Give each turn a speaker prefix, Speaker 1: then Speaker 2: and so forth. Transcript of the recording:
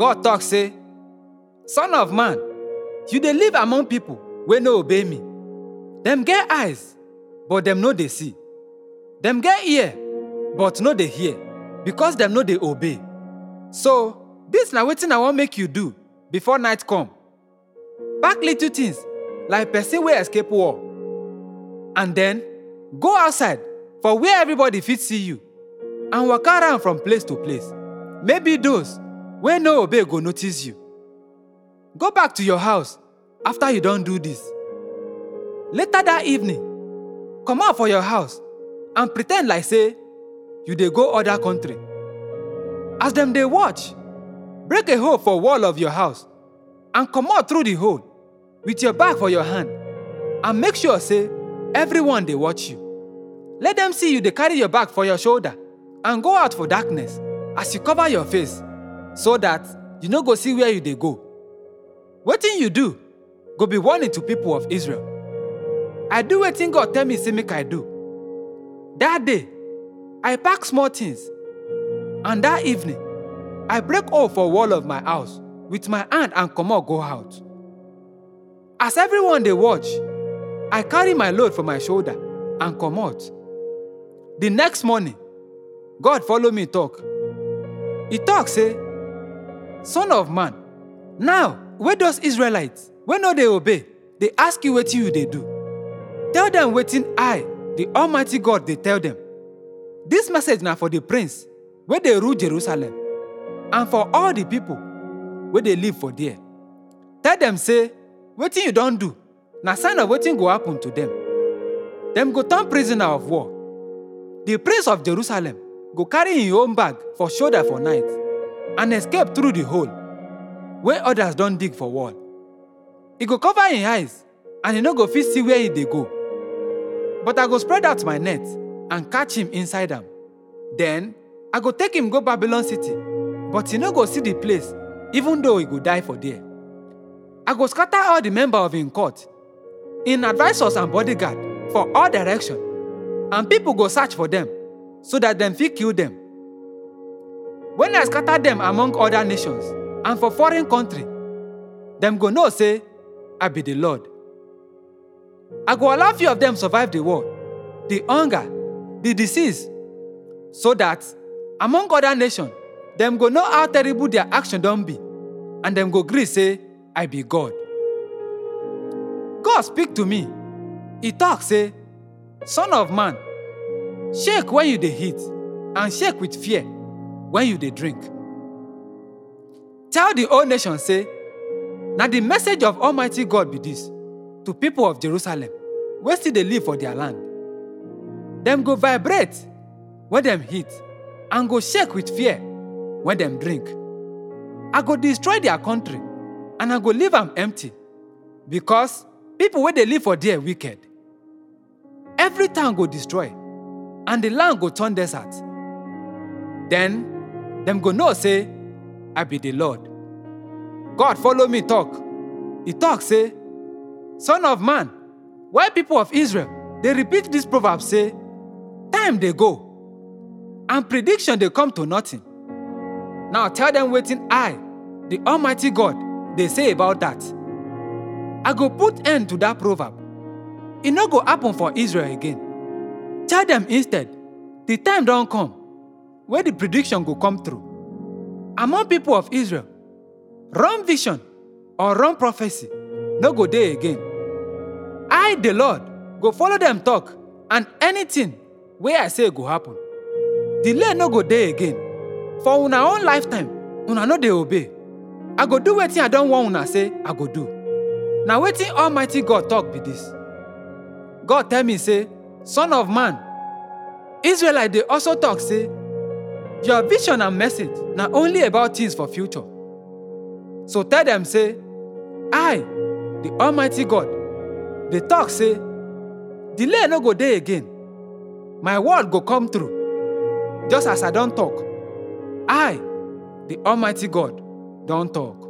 Speaker 1: God talk say, Son of man, you dey live among people wey no obey me. Dem get eyes, but dem no dey see. Dem get ear, but no dey hear, because dem no dey obey. So, dis na wetin I wan make you do before night come. Pack little things like person wey escape war. And then, go outside for where everybody fit see you and waka around from place to place. Maybe those wey no obey go notice you. Go back to your house after you don do this. Later that evening, come out for your house and pretend ten like say you dey go other country. As dem dey watch, break a hole for wall of your house and come out through the hole with your bag for your hand and make sure say everyone dey watch you. Let dem see you dey carry your bag for your shoulder and go out for darkness as you cover your face so that you no go see where you dey go. Wetin you do go be warning to people of Israel. I do wetin God tell me say make I do. That day, I pack small things and that evening, I break hole for wall of my house with my hand and comot go out. As everyone dey watch, I carry my load for my shoulder and comot. The next morning, God follow me talk. He talk say, Son of man, now wey those Israelites wey no dey obey dey ask you wetin you dey do, tell dem wetin I, the Almighty God dey tell dem. Dis message na for the prince wey dey rule Jerusalem and for all the people wey dey live for there. Tell dem say wetin you don do na sign of wetin go happen to dem. Dem go turn prisoner of war. The prince of Jerusalem go carry im own bag for shoulder for night and escape through the hole wey others don dig for wall. E go cover im eyes and e no go fit see where e dey go. But I go spread out my net and catch him inside am. Then I go take him go Babylon city, but e no go see the place even though e go die for there. I go scatter all the member of im court, im advisors and bodyguard for all direction, and people go search for them so that dem fit kill them. When I scatter them among other nations and for foreign country, them go know say I be the Lord. I go allow few of them survive the war, the hunger, the disease, so that among other nations, them go know how terrible their action don be, and them go gree say I be God. God speak to me. He talk say, Son of man, shake when you dey eat, and shake with fear when you dey drink. Tell the whole nation say, na the message of Almighty God be this to people of Jerusalem wey still dey live for their land. Dem go vibrate when dem eat and go shake with fear when dem drink. I go destroy their country and I go leave am empty because people wey dey live for there wicked. Every town go destroy and the land go turn desert. Then dem go know say I be the Lord. God follow me talk. He talk say, Son of man, why people of Israel they repeat this proverb say, time they go and prediction they come to nothing. Now tell them waiting I, the Almighty God, they say about that. I go put end to that proverb. E no go happen for Israel again. Tell them instead, the time don't come wey the prediction go come true. Among people of Israel, wrong vision or wrong prophecy no go dey again. I, the Lord, go follow them talk and anything wey I say go happen. Delay no go dey again. For una own lifetime, una no dey obey. I go do wetin I don warn una say I go do. Na wetin Almighty God talk be this. God tell me say, Son of man, Israelite dey also talk say, your vision and message na only about things for future. So tell them say, I, the Almighty God, dey talk say, delay no go dey again. My word go come true. Just as I don talk, I, the Almighty God, don talk.